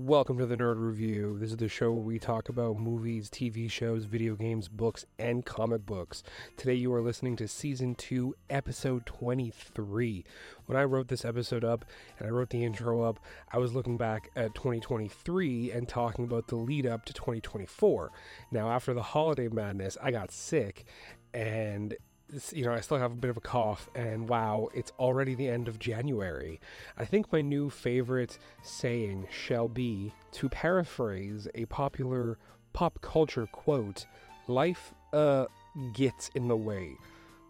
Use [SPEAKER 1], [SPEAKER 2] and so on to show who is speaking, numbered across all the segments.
[SPEAKER 1] Welcome to the Nerd Review. This is the show where we talk about movies, TV shows, video games, books, and comic books. Today you are listening to Season 2, Episode 23. When I wrote this episode up and I wrote the intro up, I was looking back at 2023 and talking about the lead up to 2024. Now, after the holiday madness, I got sick and you know, I still have a bit of a cough, and wow, it's already the end of January. I think my new favorite saying shall be to paraphrase a popular pop culture quote life uh gets in the way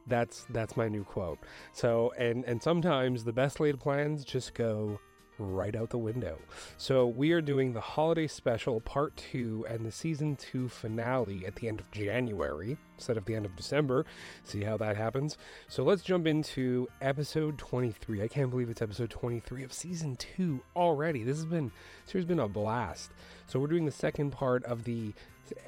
[SPEAKER 1] that's that's my new quote so and and sometimes the best laid plans just go right out the window. So, we are doing the holiday special part two and the season two finale at the end of January instead of the end of December. See how that happens. So, let's jump into episode 23. I can't believe it's episode 23 of season two already. This has been, this has been a blast. So, we're doing the second part of the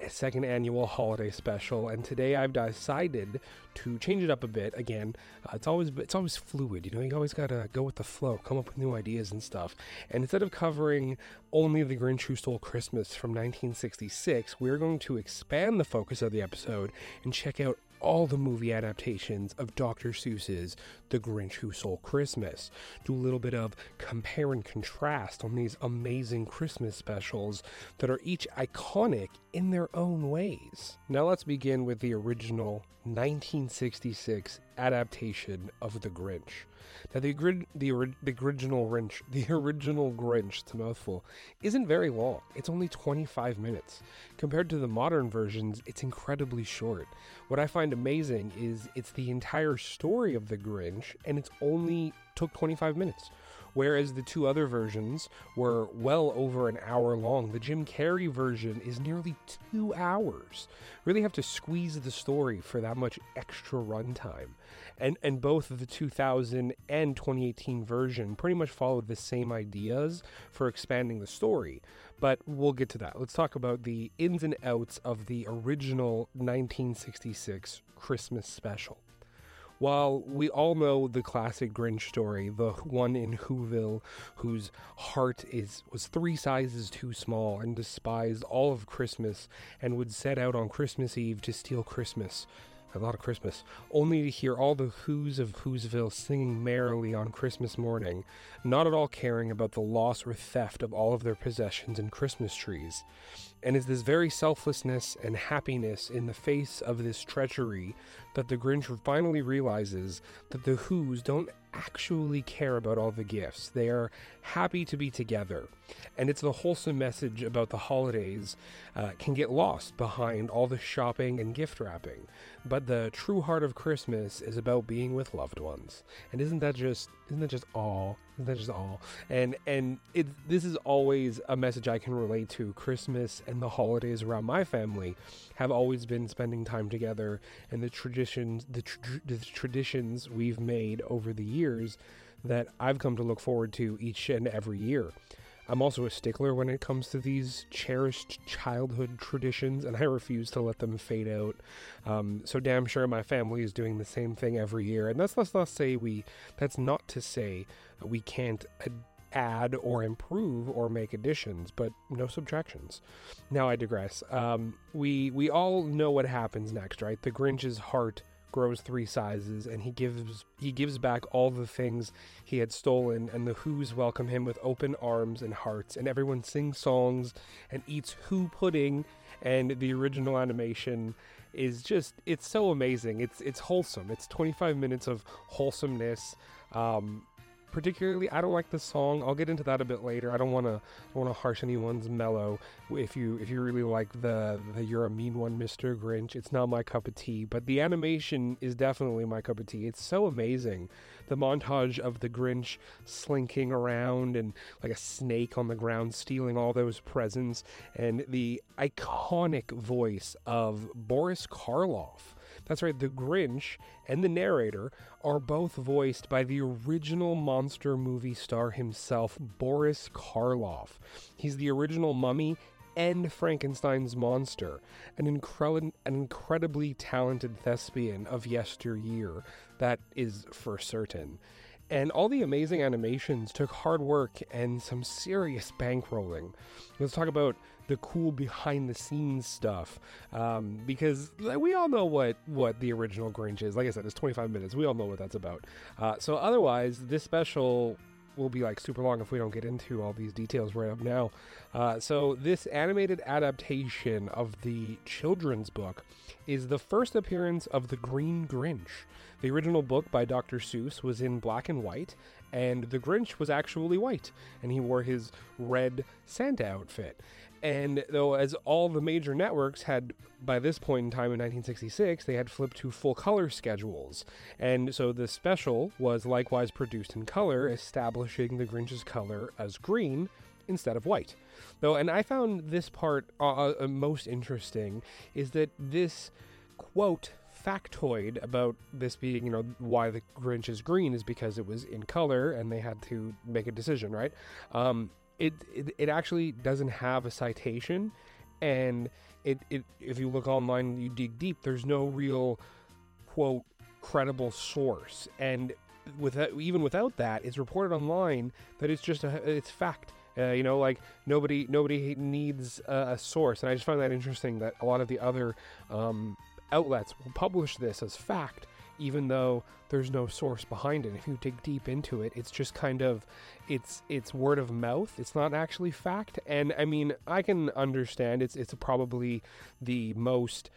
[SPEAKER 1] second annual holiday special and today I've decided to change it up a bit. Again uh, it's always it's always fluid you know you always gotta go with the flow come up with new ideas and stuff. And instead of covering only the Grinch Who Stole Christmas from 1966 we're going to expand the focus of the episode and check out all the movie adaptations of Dr. Seuss's The Grinch Who Stole Christmas. Do a little bit of compare and contrast on these amazing Christmas specials that are each iconic in their own ways. Now let's begin with the original 1966 adaptation of The Grinch. Now the the, the original Grinch, the original Grinch, it's a mouthful, isn't very long. It's only 25 minutes. Compared to the modern versions, it's incredibly short. What I find amazing is it's the entire story of the Grinch and it's only took 25 minutes whereas the two other versions were well over an hour long. The Jim Carrey version is nearly two hours. Really have to squeeze the story for that much extra runtime. And and both the 2000 and 2018 version pretty much followed the same ideas for expanding the story. But we'll get to that. Let's talk about the ins and outs of the original 1966 Christmas special. While we all know the classic Grinch story, the one in Whoville whose heart is was three sizes too small and despised all of Christmas and would set out on Christmas Eve to steal Christmas, a lot of Christmas, only to hear all the Who's of Whoville singing merrily on Christmas morning, not at all caring about the loss or theft of all of their possessions and Christmas trees. And it's this very selflessness and happiness in the face of this treachery that the Grinch finally realizes that the Who's don't actually care about all the gifts. They are happy to be together. And it's the wholesome message about the holidays uh, can get lost behind all the shopping and gift wrapping. But the true heart of Christmas is about being with loved ones. And isn't that just isn't that just all? Isn't just all? And and it this is always a message I can relate to. Christmas and the holidays around my family have always been spending time together and the traditions the, the traditions we've made over the years that I've come to look forward to each and every year. I'm also a stickler when it comes to these cherished childhood traditions, and I refuse to let them fade out. Um, so damn sure my family is doing the same thing every year, and that's let's not say we. That's not to say we can't add or improve or make additions, but no subtractions. Now I digress. Um, we we all know what happens next, right? The Grinch's heart grows three sizes and he gives he gives back all the things he had stolen and the who's welcome him with open arms and hearts and everyone sings songs and eats who pudding and the original animation is just it's so amazing. It's it's wholesome. It's 25 minutes of wholesomeness. Um, particularly I don't like the song. I'll get into that a bit later. I don't want to want to harsh anyone's mellow. If you if you really like the the you're a mean one, Mr. Grinch, it's not my cup of tea. But the animation is definitely my cup of tea. It's so amazing. The montage of the Grinch slinking around and like a snake on the ground stealing all those presents and the iconic voice of Boris Karloff that's right, the Grinch and the narrator are both voiced by the original monster movie star himself, Boris Karloff. He's the original mummy and Frankenstein's monster, an, incre- an incredibly talented thespian of yesteryear, that is for certain. And all the amazing animations took hard work and some serious bankrolling. Let's talk about the cool behind the scenes stuff um, because we all know what what the original Grinch is. Like I said, it's 25 minutes. We all know what that's about. Uh, so otherwise, this special will be like super long if we don't get into all these details right up now. Uh, so this animated adaptation of the children's book is the first appearance of the Green Grinch. The original book by Dr. Seuss was in black and white, and the Grinch was actually white, and he wore his red Santa outfit. And though, as all the major networks had by this point in time in 1966, they had flipped to full color schedules. And so the special was likewise produced in color, establishing the Grinch's color as green instead of white. Though, and I found this part uh, uh, most interesting is that this quote factoid about this being, you know, why the Grinch is green is because it was in color and they had to make a decision, right? Um, it, it, it actually doesn't have a citation, and it, it if you look online, you dig deep, there's no real quote credible source, and without even without that, it's reported online that it's just a it's fact. Uh, you know, like nobody nobody needs a, a, source, and I just find that interesting that a lot of the other um, outlets will publish this as fact, even though there's no source behind it. If you dig deep into it, it's just kind of it's it's word of mouth. It's not actually fact. And I mean, I can understand it's it's probably the most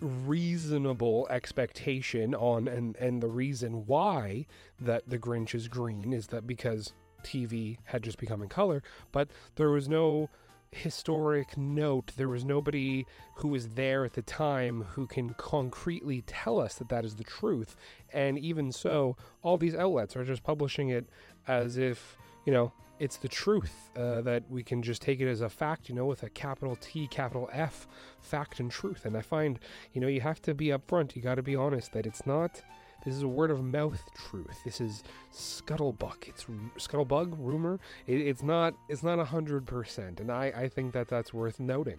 [SPEAKER 1] reasonable expectation on and and the reason why that the Grinch is green is that because TV had just become in color, but there was no historic note. There was nobody who was there at the time who can concretely tell us that that is the truth. And even so, all these outlets are just publishing it as if, you know, it's the truth, uh, that we can just take it as a fact, you know, with a capital T, capital F, fact and truth. And I find, you know, you have to be upfront, you got to be honest that it's not this is a word of mouth truth. This is scuttlebuck. It's scuttlebug rumor. It, it's not. It's not hundred percent, and I I think that that's worth noting.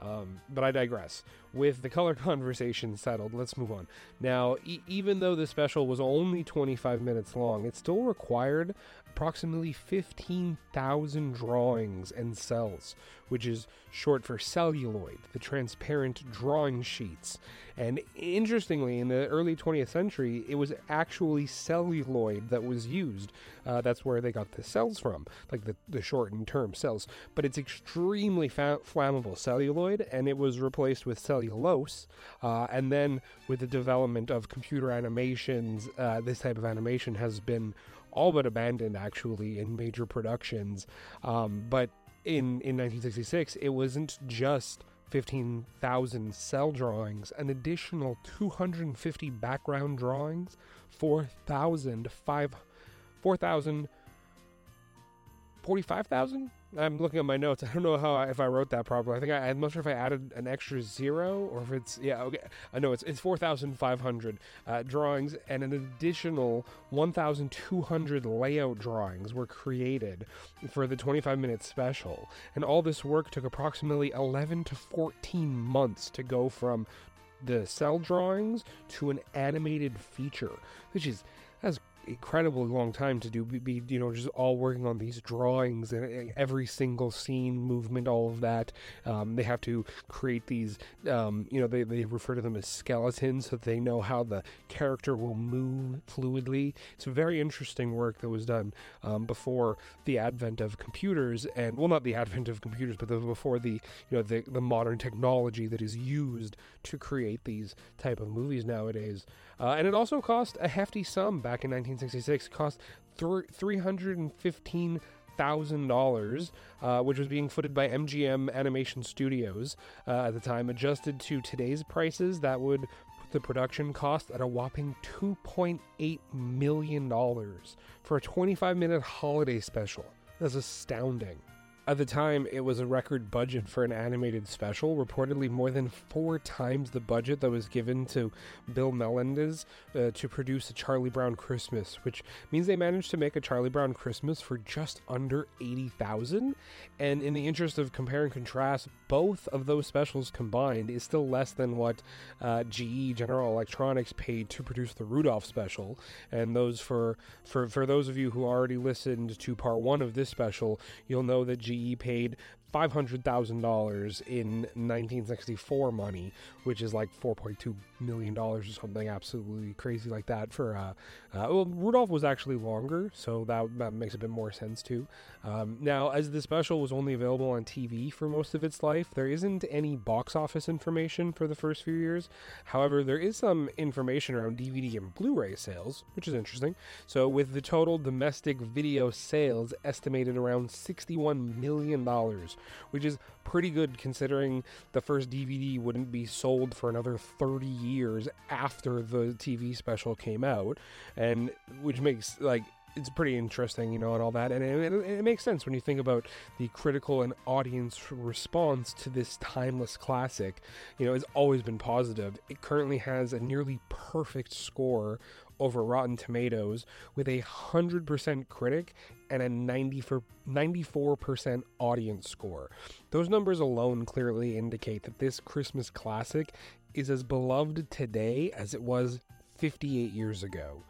[SPEAKER 1] Um, but I digress. With the color conversation settled, let's move on. Now, e- even though the special was only 25 minutes long, it still required approximately 15,000 drawings and cels, which is short for celluloid, the transparent drawing sheets. And interestingly, in the early 20th century, it was actually celluloid that was used. Uh, that's where they got the cels from, like the, the shortened term cels. But it's extremely fa- flammable celluloid, and it was replaced with cellulose. Uh, and then with the development of computer animations, uh, this type of animation has been all but abandoned actually in major productions. Um, but in in 1966, it wasn't just 15,000 cel drawings, an additional 250 background drawings, 4,000 4,000 45,000 I'm looking at my notes. I don't know how if I wrote that properly. I think I, I'm not sure if I added an extra zero or if it's yeah. Okay, I know it's it's four thousand five hundred uh, drawings and an additional one thousand two hundred layout drawings were created for the 25 minute special. And all this work took approximately 11 to 14 months to go from the cel drawings to an animated feature, which is that's incredibly long time to do be you know just all working on these drawings and every single scene movement all of that. Um, they have to create these um, you know they, they refer to them as skeletons so they know how the character will move fluidly. It's very interesting work that was done um, before the advent of computers and well not the advent of computers but the, before the you know the, the modern technology that is used to create these type of movies nowadays uh, and it also cost a hefty sum back in 1966. It cost and fifteen thousand uh, dollars, which was being footed by MGM Animation Studios uh, at the time. Adjusted to today's prices, that would put the production cost at a whopping two point eight million dollars for a twenty-five minute holiday special. That's astounding. At the time, it was a record budget for an animated special, reportedly more than four times the budget that was given to Bill Melendez uh, to produce a Charlie Brown Christmas, which means they managed to make a Charlie Brown Christmas for just under 80,000. And in the interest of compare and contrast, both of those specials combined is still less than what uh, GE General Electronics paid to produce the Rudolph special. And those for for for those of you who already listened to part one of this special, you'll know that GE GE paid $500,000 in 1964 money, which is like $4.2 million or something absolutely crazy like that. For uh, uh, well, Rudolph was actually longer, so that, that makes a bit more sense too. Um, now, as the special was only available on TV for most of its life, there isn't any box office information for the first few years. However, there is some information around DVD and Blu ray sales, which is interesting. So, with the total domestic video sales estimated around $61 million which is pretty good considering the first DVD wouldn't be sold for another 30 years after the TV special came out, and which makes like it's pretty interesting, you know, and all that. And it, it, it, makes sense when you think about the critical and audience response to this timeless classic. You know, it's always been positive. It currently has a nearly perfect score over Rotten Tomatoes with a 100% critic and a 94% audience score. Those numbers alone clearly indicate that this Christmas classic is as beloved today as it was 58 years ago.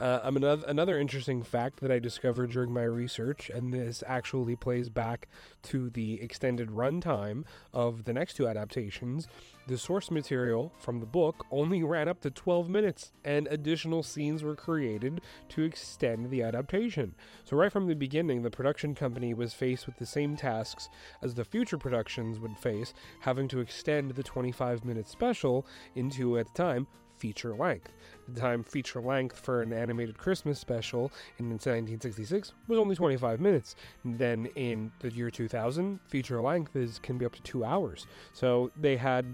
[SPEAKER 1] Uh, another, another interesting fact that I discovered during my research, and this actually plays back to the extended runtime of the next two adaptations, the source material from the book only ran up to 12 minutes, and additional scenes were created to extend the adaptation. So, right from the beginning, the production company was faced with the same tasks as the future productions would face, having to extend the 25 minute special into, at the time, feature length. The time feature length for an animated Christmas special in 1966 was only 25 minutes. Then in the year 2000, feature length is can be up to two hours. So they had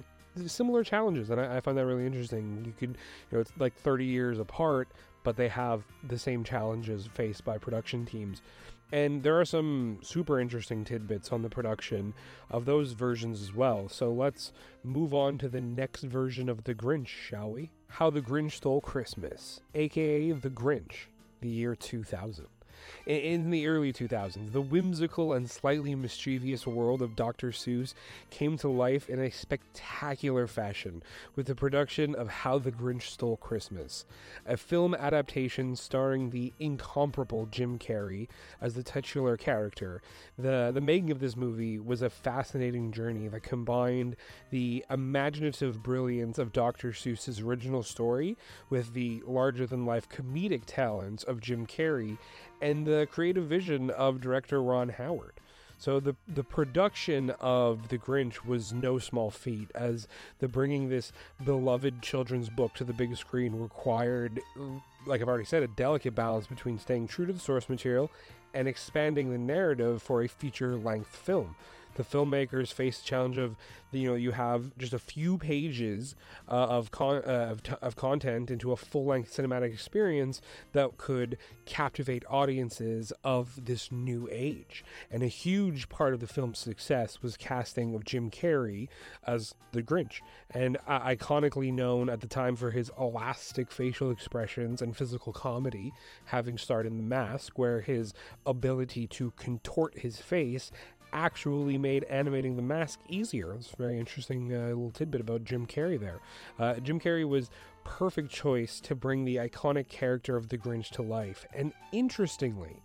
[SPEAKER 1] similar challenges, and I, I find that really interesting. You could, you know, it's like 30 years apart, but they have the same challenges faced by production teams. And there are some super interesting tidbits on the production of those versions as well. So let's move on to the next version of The Grinch, shall we? How the Grinch Stole Christmas, aka The Grinch, the year 2000. In the early 2000s, the whimsical and slightly mischievous world of Dr. Seuss came to life in a spectacular fashion with the production of How the Grinch Stole Christmas, a film adaptation starring the incomparable Jim Carrey as the titular character. The, the making of this movie was a fascinating journey that combined the imaginative brilliance of Dr. Seuss's original story with the larger than life comedic talents of Jim Carrey and the creative vision of director Ron Howard. So the the production of The Grinch was no small feat, as the bringing this beloved children's book to the big screen required, like I've already said, a delicate balance between staying true to the source material and expanding the narrative for a feature length film the filmmakers face the challenge of you know you have just a few pages uh, of con- uh, of, t- of content into a full length cinematic experience that could captivate audiences of this new age. And a huge part of the film's success was casting of Jim Carrey as the Grinch, and uh, iconically known at the time for his elastic facial expressions and physical comedy, having starred in The Mask, where his ability to contort his face actually made animating the mask easier. It's a very interesting uh, little tidbit about Jim Carrey there. Uh, Jim Carrey was perfect choice to bring the iconic character of the Grinch to life. And interestingly,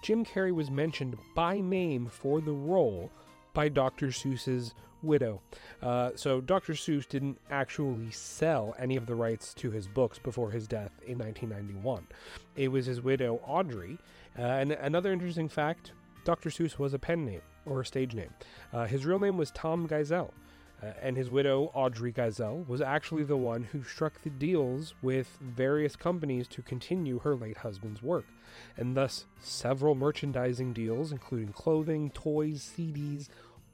[SPEAKER 1] Jim Carrey was mentioned by name for the role by Dr. Seuss's widow. Uh, so Dr. Seuss didn't actually sell any of the rights to his books before his death in 1991. It was his widow, Audrey. Uh, and another interesting fact Dr. Seuss was a pen name or stage name. Uh, his real name was Tom Geisel, uh, and his widow, Audrey Geisel, was actually the one who struck the deals with various companies to continue her late husband's work, and thus several merchandising deals, including clothing, toys, CDs,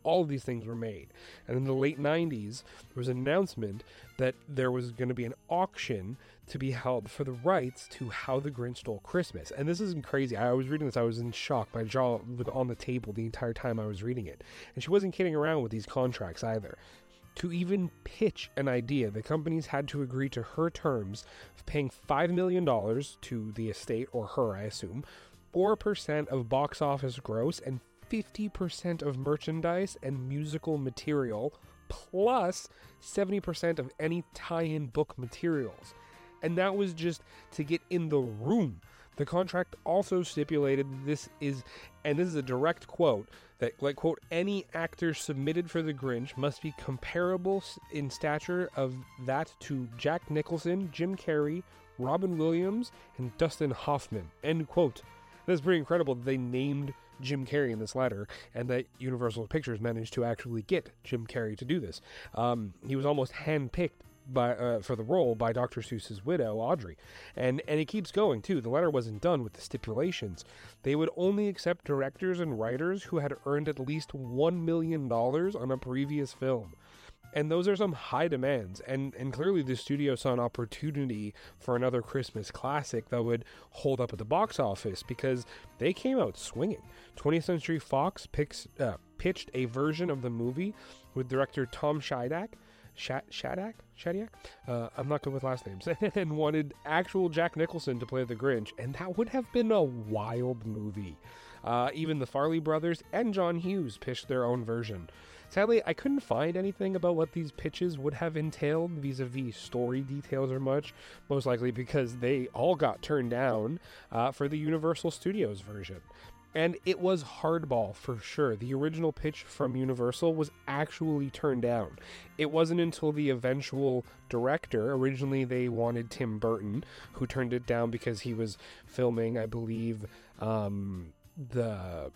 [SPEAKER 1] all of these things were made. And in the late 90s, there was an announcement that there was going to be an auction to be held for the rights to How the Grinch Stole Christmas. And this isn't crazy. I was reading this, I was in shock. My jaw was on the table the entire time I was reading it. And she wasn't kidding around with these contracts either. To even pitch an idea, the companies had to agree to her terms of paying $5 million to the estate, or her, I assume, 4% of box office gross, and 50% of merchandise and musical material, plus 70% of any tie in book materials. And that was just to get in the room. The contract also stipulated this is, and this is a direct quote, that, like, quote, any actor submitted for The Grinch must be comparable in stature of that to Jack Nicholson, Jim Carrey, Robin Williams, and Dustin Hoffman, end quote. That's pretty incredible they named Jim Carrey in this letter, and that Universal Pictures managed to actually get Jim Carrey to do this. Um, he was almost handpicked by uh, for the role by Dr. Seuss's widow Audrey, and and it keeps going too. The letter wasn't done with the stipulations. They would only accept directors and writers who had earned at least one million dollars on a previous film. And those are some high demands, and, and clearly the studio saw an opportunity for another Christmas classic that would hold up at the box office because they came out swinging. 20th Century Fox picks, uh, pitched a version of the movie with director Tom Shadyac, Shadak? Shadiak? Uh, I'm not good with last names. and wanted actual Jack Nicholson to play the Grinch, and that would have been a wild movie. Uh, even the Farrelly brothers and John Hughes pitched their own version. Sadly, I couldn't find anything about what these pitches would have entailed vis a vis story details or much, most likely because they all got turned down uh, for the Universal Studios version. And it was hardball for sure. The original pitch from Universal was actually turned down. It wasn't until the eventual director, originally they wanted Tim Burton, who turned it down because he was filming, I believe, um, the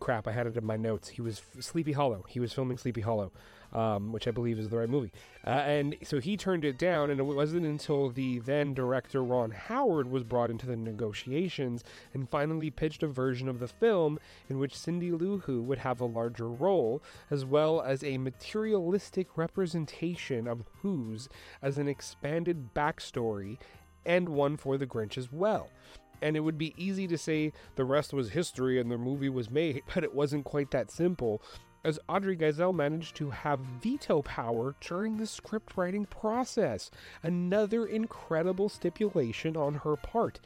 [SPEAKER 1] crap, I had it in my notes. He was Sleepy Hollow. He was filming Sleepy Hollow um, which I believe is the right movie. Uh, and so he turned it down, and it wasn't until the then director Ron Howard was brought into the negotiations and finally pitched a version of the film in which Cindy Lou Who would have a larger role, as well as a materialistic representation of Who's as an expanded backstory and one for the Grinch as well and it would be easy to say the rest was history and the movie was made, but it wasn't quite that simple as Audrey Geisel managed to have veto power during the script writing process. Another incredible stipulation on her part.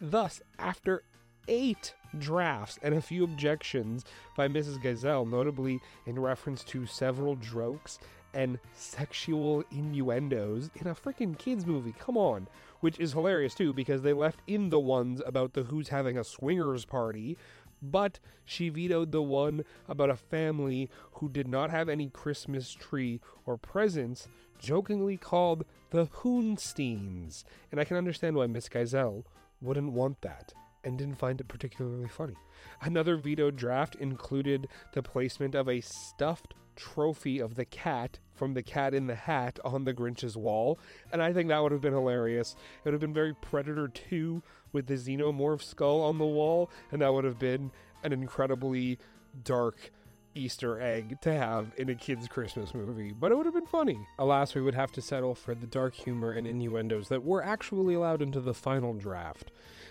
[SPEAKER 1] Thus, after eight drafts and a few objections by Mrs. Geisel, notably in reference to several jokes and sexual innuendos in a freaking kids movie. Come on. Which is hilarious too because they left in the ones about the who's having a swingers party, but she vetoed the one about a family who did not have any Christmas tree or presents, jokingly called the Hoonsteins. And I can understand why Miss Geisel wouldn't want that and didn't find it particularly funny. Another veto draft included the placement of a stuffed trophy of the cat from the cat in the hat on the Grinch's wall, and I think that would have been hilarious. It would have been very Predator 2 with the xenomorph skull on the wall, and that would have been an incredibly dark Easter egg to have in a kid's Christmas movie, but it would have been funny. Alas, we would have to settle for the dark humor and innuendos that were actually allowed into the final draft.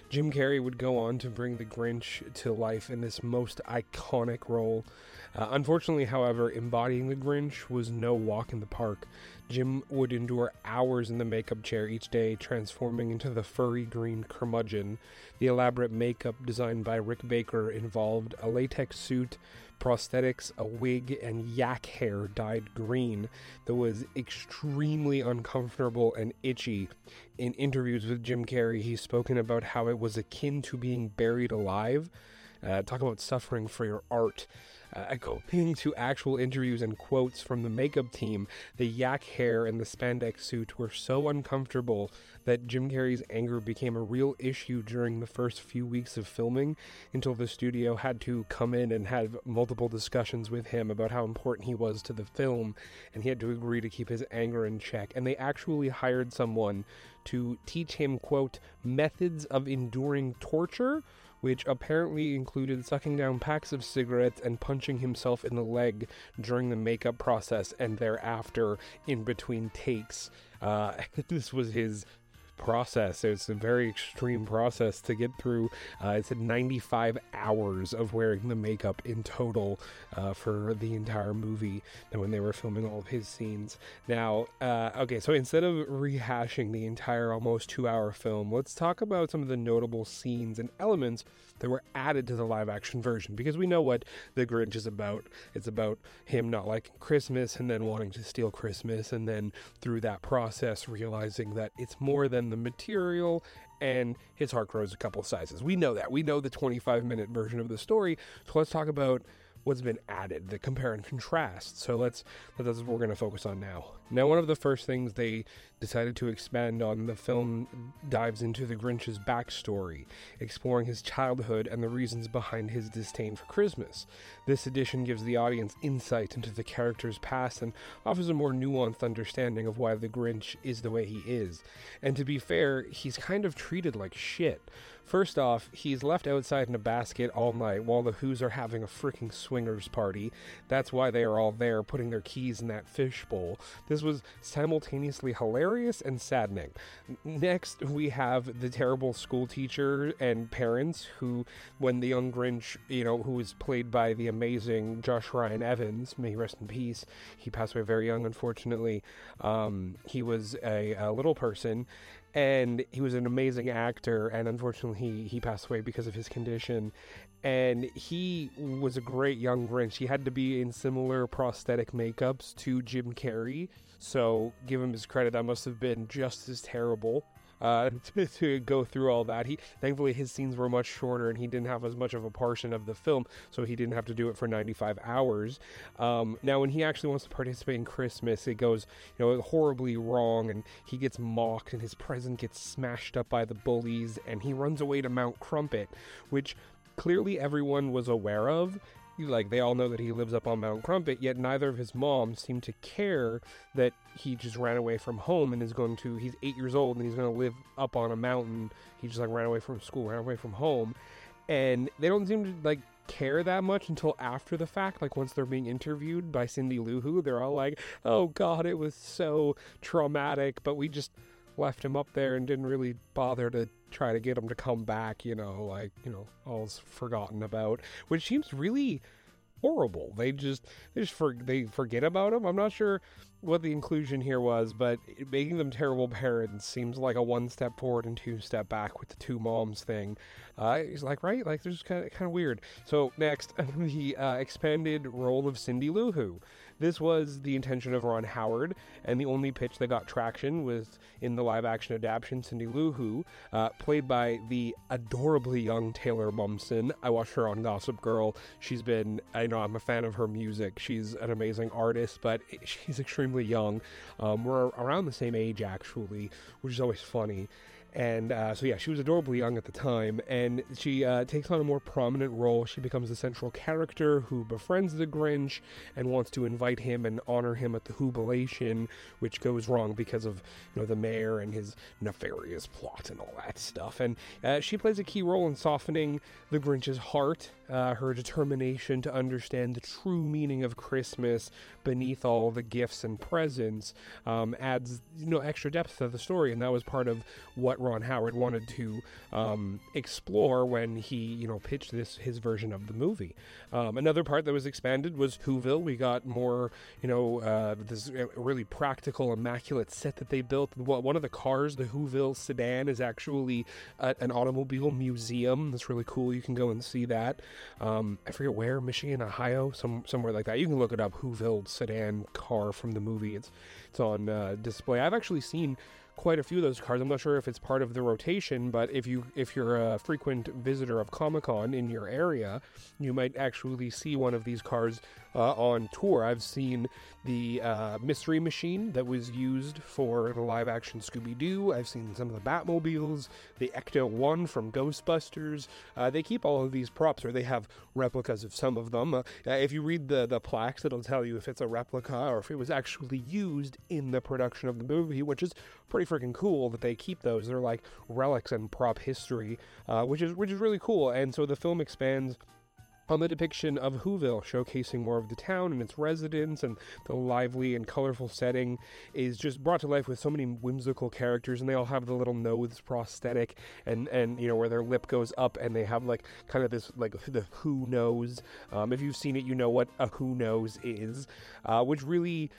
[SPEAKER 1] Jim Carrey would go on to bring the Grinch to life in this most iconic role. Uh, unfortunately, however, embodying the Grinch was no walk in the park. Jim would endure hours in the makeup chair each day, transforming into the furry green curmudgeon. The elaborate makeup designed by Rick Baker involved a latex suit, prosthetics, a wig, and yak hair dyed green that was extremely uncomfortable and itchy. In interviews with Jim Carrey, he's spoken about how it was akin to being buried alive. Uh, talk about suffering for your art. Uh, according to actual interviews and quotes from the makeup team, the yak hair and the spandex suit were so uncomfortable that Jim Carrey's anger became a real issue during the first few weeks of filming until the studio had to come in and have multiple discussions with him about how important he was to the film, and he had to agree to keep his anger in check. And they actually hired someone to teach him, quote, methods of enduring torture which apparently included sucking down packs of cigarettes and punching himself in the leg during the makeup process and thereafter in between takes. Uh, this was his process. It's a very extreme process to get through. Uh, it said 95 hours of wearing the makeup in total uh, for the entire movie and when they were filming all of his scenes. Now, uh, okay, so instead of rehashing the entire almost two hour film, let's talk about some of the notable scenes and elements that were added to the live action version because we know what The Grinch is about. It's about him not liking Christmas and then wanting to steal Christmas, and then through that process, realizing that it's more than the material and his heart grows a couple sizes. We know that. We know the 25 minute version of the story. So let's talk about what's been added, the compare and contrast. So let's that's what we're going to focus on now. Now, one of the first things they decided to expand on the film dives into the Grinch's backstory, exploring his childhood and the reasons behind his disdain for Christmas. This edition gives the audience insight into the character's past and offers a more nuanced understanding of why the Grinch is the way he is. And to be fair, he's kind of treated like shit. First off, he's left outside in a basket all night while the Who's are having a freaking swingers party. That's why they are all there, putting their keys in that fishbowl. This was simultaneously hilarious and saddening. Next, we have the terrible school teacher and parents who, when the young Grinch, you know, who was played by the amazing Josh Ryan Evans, may rest in peace, he passed away very young, unfortunately. Um, he was a, a little person and he was an amazing actor and unfortunately he, he passed away because of his condition. And he was a great young grinch. He had to be in similar prosthetic makeups to jim carrey so give him his credit. That must have been just as terrible uh, to, to, go through all that. He thankfully his scenes were much shorter and he didn't have as much of a portion of the film, so he didn't have to do it for 95 hours. Um, now, when he actually wants to participate in Christmas, it goes you know horribly wrong, and he gets mocked, and his present gets smashed up by the bullies, and he runs away to Mount Crumpet, which clearly everyone was aware of like they all know that he lives up on Mount Crumpet, yet neither of his moms seem to care that he just ran away from home and is going to. He's eight years old and he's going to live up on a mountain. He just like ran away from school, ran away from home, and they don't seem to like care that much until after the fact. Like once they're being interviewed by Cindy Lou Who, they're all like, "Oh God, it was so traumatic," but we just left him up there and didn't really bother to try to get him to come back, you know, like, you know, all's forgotten about, which seems really horrible. They just they just for they forget about him. I'm not sure what the inclusion here was, but making them terrible parents seems like a one step forward and two step back with the two moms thing. Uh, he's like, right, like there's kind of kind of weird. So next, the uh, expanded role of Cindy Lou Who. This was the intention of Ron Howard, and the only pitch that got traction was in the live action adaptation, Cindy Lou Who, uh, played by the adorably young Taylor Momsen. I watched her on Gossip Girl. She's been, I know I'm a fan of her music. She's an amazing artist, but she's extremely young. Um, we're around the same age, actually, which is always funny. And uh, so, yeah, she was adorably young at the time, and she uh, takes on a more prominent role. She becomes the central character who befriends the Grinch and wants to invite him and honor him at the Whobilation, which goes wrong because of you know the mayor and his nefarious plot and all that stuff. And uh, she plays a key role in softening the Grinch's heart, uh, her determination to understand the true meaning of Christmas beneath all the gifts and presents um, adds you know extra depth to the story, and that was part of what Ron Howard wanted to um, explore when he, you know, pitched this his version of the movie. Um, another part that was expanded was Whoville. We got more, you know, uh, this really practical, immaculate set that they built. One of the cars, the Whoville sedan, is actually a, an automobile museum. That's really cool. You can go and see that. Um, I forget where, Michigan, Ohio, some somewhere like that. You can look it up. Whoville sedan car from the movie. It's it's on uh, display. I've actually seen quite a few of those cars. I'm not sure if it's part of the rotation, but if you if you're a frequent visitor of Comic Con in your area, you might actually see one of these cars uh, on tour. I've seen the uh, Mystery Machine that was used for the live action Scooby Doo. I've seen some of the Batmobiles, the Ecto 1 from Ghostbusters. Uh, they keep all of these props, or they have replicas of some of them. Uh, if you read the, the plaques, it'll tell you if it's a replica or if it was actually used in the production of the movie, which is pretty freaking cool that they keep those. They're like relics and prop history, uh, which is which is really cool. And so the film expands on the depiction of Whoville, showcasing more of the town and its residents, and the lively and colorful setting is just brought to life with so many whimsical characters, and they all have the little nose prosthetic, and and you know where their lip goes up, and they have like kind of this like the Who nose. Um, if you've seen it, you know what a Who nose is, uh, which really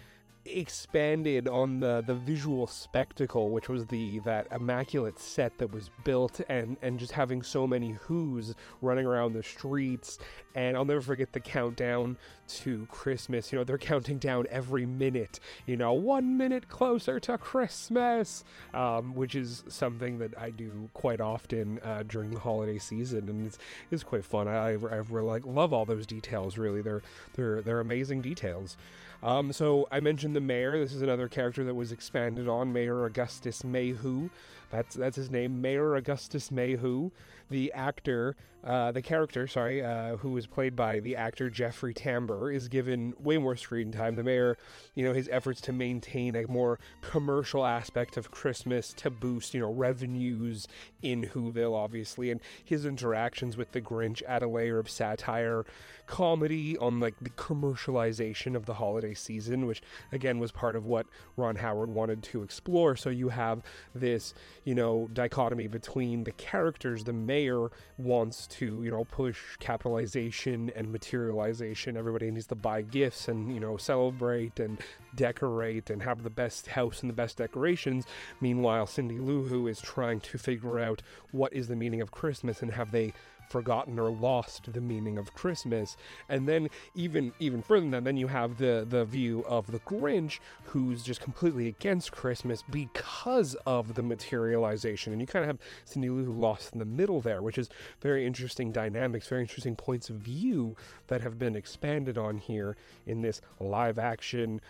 [SPEAKER 1] expanded on the the visual spectacle, which was the that immaculate set that was built, and and just having so many Who's running around the streets. And I'll never forget the countdown to Christmas. You know, they're counting down every minute. You know, one minute closer to Christmas, um, which is something that I do quite often uh, during the holiday season, and it's, it's quite fun. I, I, really like love all those details. Really, they're they're they're amazing details. Um, so I mentioned the mayor. This is another character that was expanded on, Mayor Augustus Mayhew. That's that's his name, Mayor Augustus Mayhew. The actor, uh, the character, sorry, uh, who was played by the actor Jeffrey Tambor, is given way more screen time. The mayor, you know, his efforts to maintain a more commercial aspect of Christmas to boost, you know, revenues in Whoville, obviously, and his interactions with the Grinch add a layer of satire, comedy on like the commercialization of the holiday season, which again was part of what Ron Howard wanted to explore. So you have this you know, dichotomy between the characters. The mayor wants to, you know, push capitalization and materialization. Everybody needs to buy gifts and, you know, celebrate and decorate and have the best house and the best decorations. Meanwhile, Cindy Lou Who is trying to figure out what is the meaning of Christmas and have they forgotten or lost the meaning of Christmas. And then even even further than that, then you have the the view of the Grinch, who's just completely against Christmas because of the materialization. And you kind of have Cindy Lou lost in the middle there, which is very interesting dynamics, very interesting points of view that have been expanded on here in this live action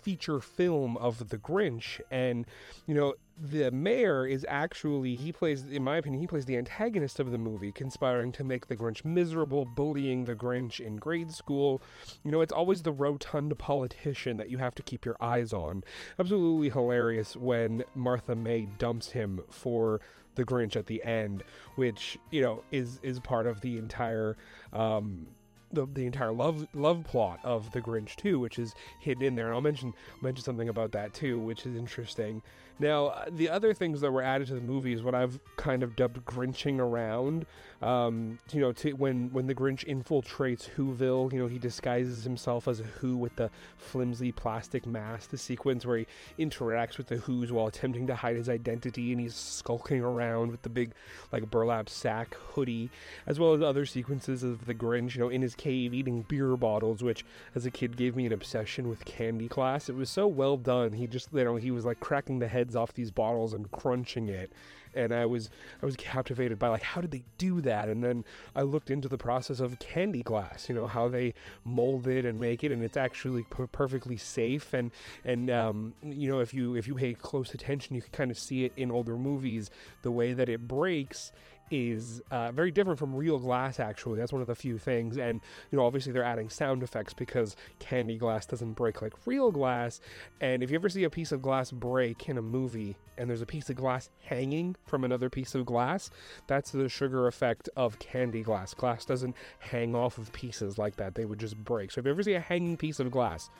[SPEAKER 1] feature film of the Grinch. And you know, the mayor is actually he plays in my opinion he plays the antagonist of the movie conspiring to make the grinch miserable bullying the grinch in grade school. You know it's always the rotund politician that you have to keep your eyes on. Absolutely hilarious when martha may dumps him for the grinch at the end which you know is is part of the entire um the, the entire love love plot of the Grinch too, which is hidden in there. And I'll mention mention something about that too, which is interesting. Now, uh, the other things that were added to the movie is what I've kind of dubbed Grinching around. Um, you know, to, when when the Grinch infiltrates Whoville, you know, he disguises himself as a Who with the flimsy plastic mask. The sequence where he interacts with the Who's while attempting to hide his identity, and he's skulking around with the big, like burlap sack hoodie, as well as other sequences of the Grinch, you know, in his cave eating beer bottles, which as a kid gave me an obsession with candy glass. It was so well done. He just, you know, he was like cracking the heads off these bottles and crunching it and I was I was captivated by like how did they do that and then I looked into the process of candy glass you know how they mold it and make it and it's actually perfectly safe and and um, you know if you if you pay close attention you can kind of see it in older movies the way that it breaks is uh, very different from real glass actually. That's one of the few things. And you know obviously they're adding sound effects because candy glass doesn't break like real glass. And if you ever see a piece of glass break in a movie and there's a piece of glass hanging from another piece of glass that's the sugar effect of candy glass. Glass doesn't hang off of pieces like that. They would just break. So if you ever see a hanging piece of glass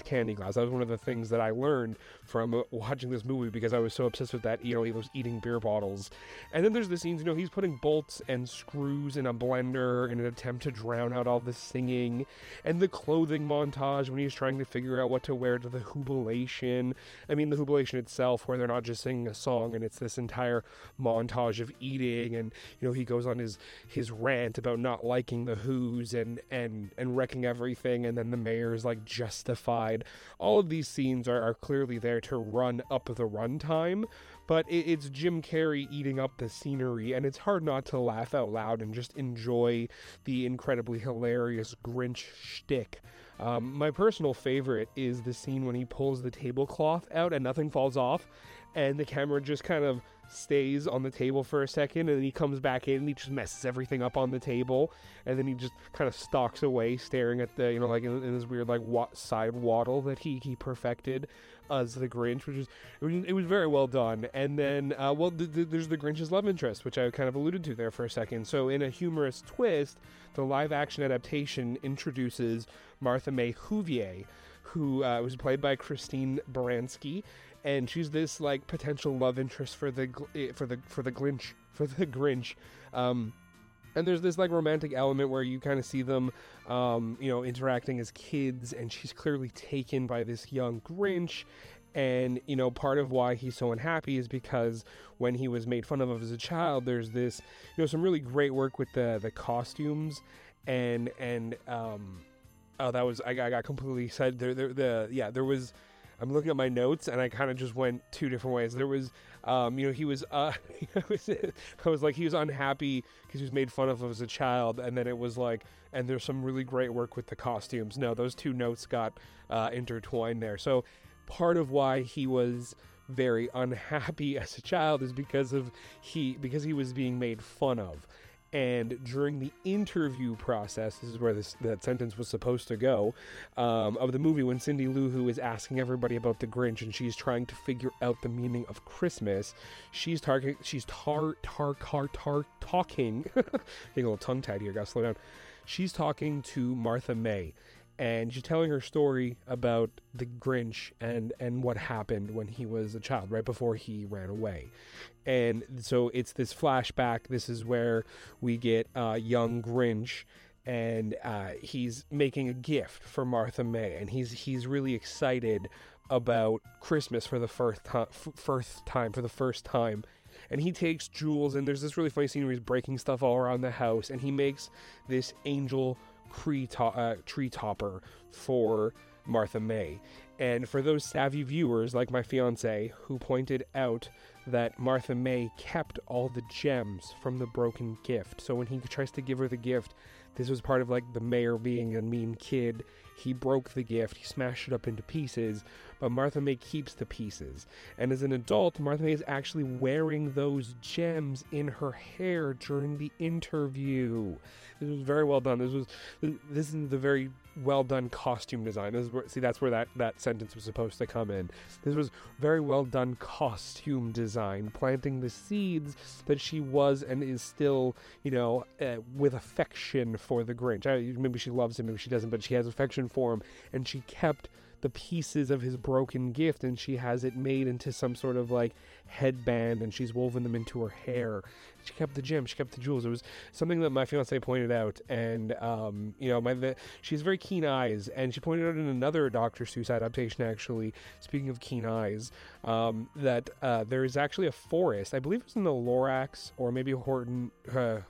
[SPEAKER 1] it's candy glass. That was one of the things that I learned from uh, watching this movie because I was so obsessed with that, you know, he was eating beer bottles. And then there's the scenes, you know, he's putting bolts and screws in a blender in an attempt to drown out all the singing. And the clothing montage when he's trying to figure out what to wear to the Whobilation. I mean, the Whobilation itself, where they're not just singing a song and it's this entire montage of eating. And, you know, he goes on his, his rant about not liking the Who's and, and, and wrecking everything. And then the mayor's like justified side. All of these scenes are, are clearly there to run up the runtime, but it, it's Jim Carrey eating up the scenery, and it's hard not to laugh out loud and just enjoy the incredibly hilarious Grinch shtick. Um, my personal favorite is the scene when he pulls the tablecloth out and nothing falls off, and the camera just kind of stays on the table for a second and then he comes back in and he just messes everything up on the table and then he just kind of stalks away staring at the you know like in, in this weird like wa- side waddle that he he perfected as the Grinch, which is it was, it was very well done. And then, uh, well, th- th- there's the Grinch's love interest, which I kind of alluded to there for a second. So, in a humorous twist, the live action adaptation introduces Martha May Whovier, who uh, was played by Christine Baranski, and she's this like potential love interest for the eh, for the for the Grinch for the Grinch. Um, and there's this like romantic element where you kind of see them um, you know interacting as kids and she's clearly taken by this young grinch and you know part of why he's so unhappy is because when he was made fun of as a child there's this you know some really great work with the the costumes and and um oh that was i, I got completely said there, there the yeah there was i'm looking at my notes and i kind of just went two different ways there was um, you know, he was, uh, I was like, he was unhappy because he was made fun of as a child, and then it was like, and there's some really great work with the costumes. No, those two notes got uh, intertwined there. So part of why he was very unhappy as a child is because of he because he was being made fun of and during the interview process, this is where this that sentence was supposed to go, um, of the movie when Cindy Lou Who is asking everybody about the Grinch and she's trying to figure out the meaning of Christmas, she's targeting, she's tar tar tar tar talking, getting a little tongue tied here, gotta slow down. She's talking to Martha May, and she's telling her story about the Grinch and and what happened when he was a child, right before he ran away. And so it's this flashback. This is where we get uh, young Grinch, and uh, he's making a gift for Martha May, and he's he's really excited about Christmas for the first time, first time for the first time and he takes jewels and there's this really funny scene where he's breaking stuff all around the house and he makes this angel tree, to- uh, tree topper for Martha May. And for those savvy viewers like my fiance who pointed out that Martha May kept all the gems from the broken gift. So when he tries to give her the gift, this was part of like the mayor being a mean kid. He broke the gift, he smashed it up into pieces, but Martha May keeps the pieces. And as an adult, Martha May is actually wearing those gems in her hair during the interview. This was very well done. This was this is the very well done costume design. This is where, see that's where that that sentence was supposed to come in. This was very well done costume design, planting the seeds that she was and is still, you know, uh, with affection for the Grinch. I, maybe she loves him, maybe she doesn't, but she has affection for him, and she kept the pieces of his broken gift and she has it made into some sort of like headband and she's woven them into her hair. She kept the gem, she kept the jewels. It was something that my fiance pointed out, and um, you know, my the, she has very keen eyes, and she pointed out in another Doctor Seuss adaptation, actually. Speaking of keen eyes, um, that uh, there is actually a forest. I believe it was in the Lorax or maybe Horton. Uh,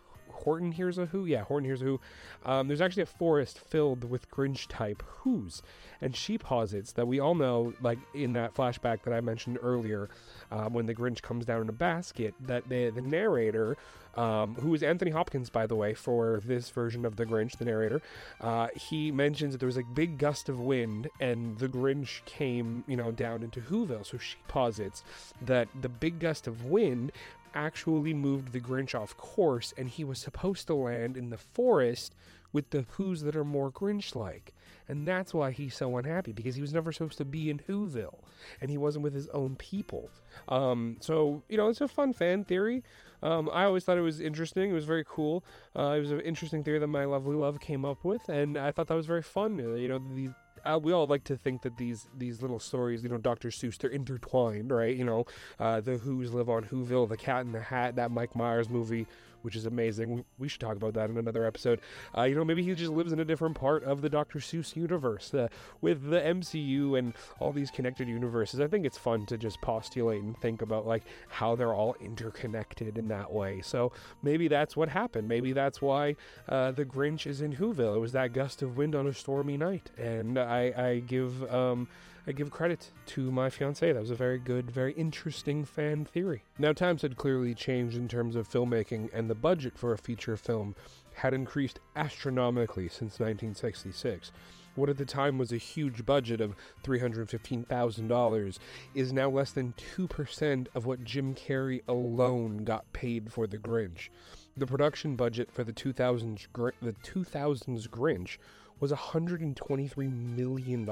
[SPEAKER 1] Horton Hears a Who? Yeah, Horton Hears a Who. Um, there's actually a forest filled with Grinch type Who's. And she posits that we all know, like in that flashback that I mentioned earlier, um, when the Grinch comes down in a basket, that the, the narrator, um, who is Anthony Hopkins, by the way, for this version of the Grinch, the narrator, uh, he mentions that there was a big gust of wind and the Grinch came, you know, down into Whoville. So she posits that the big gust of wind actually moved the Grinch off course and he was supposed to land in the forest with the Who's that are more Grinch like. And that's why he's so unhappy because he was never supposed to be in Whoville and he wasn't with his own people. Um, so, you know, it's a fun fan theory. Um, I always thought it was interesting. It was very cool. Uh, it was an interesting theory that my lovely love came up with, and I thought that was very fun. Uh, you know, the uh, we all like to think that these these little stories, you know, Dr. Seuss, they're intertwined, right? You know, uh, the Who's live on Whoville, the Cat in the Hat, that Mike Myers movie which is amazing. We should talk about that in another episode. Uh, you know, maybe he just lives in a different part of the Dr. Seuss universe uh, with the MCU and all these connected universes. I think it's fun to just postulate and think about like how they're all interconnected in that way. So maybe that's what happened. Maybe that's why uh, the Grinch is in Whoville. It was that gust of wind on a stormy night, and I, I give. Um, I give credit to my fiance. That was a very good, very interesting fan theory. Now, times had clearly changed in terms of filmmaking, and the budget for a feature film had increased astronomically since 1966. What at the time was a huge budget of $315,000 is now less than 2% of what Jim Carrey alone got paid for The Grinch. The production budget for the 2000s, the 2000s Grinch was $123 million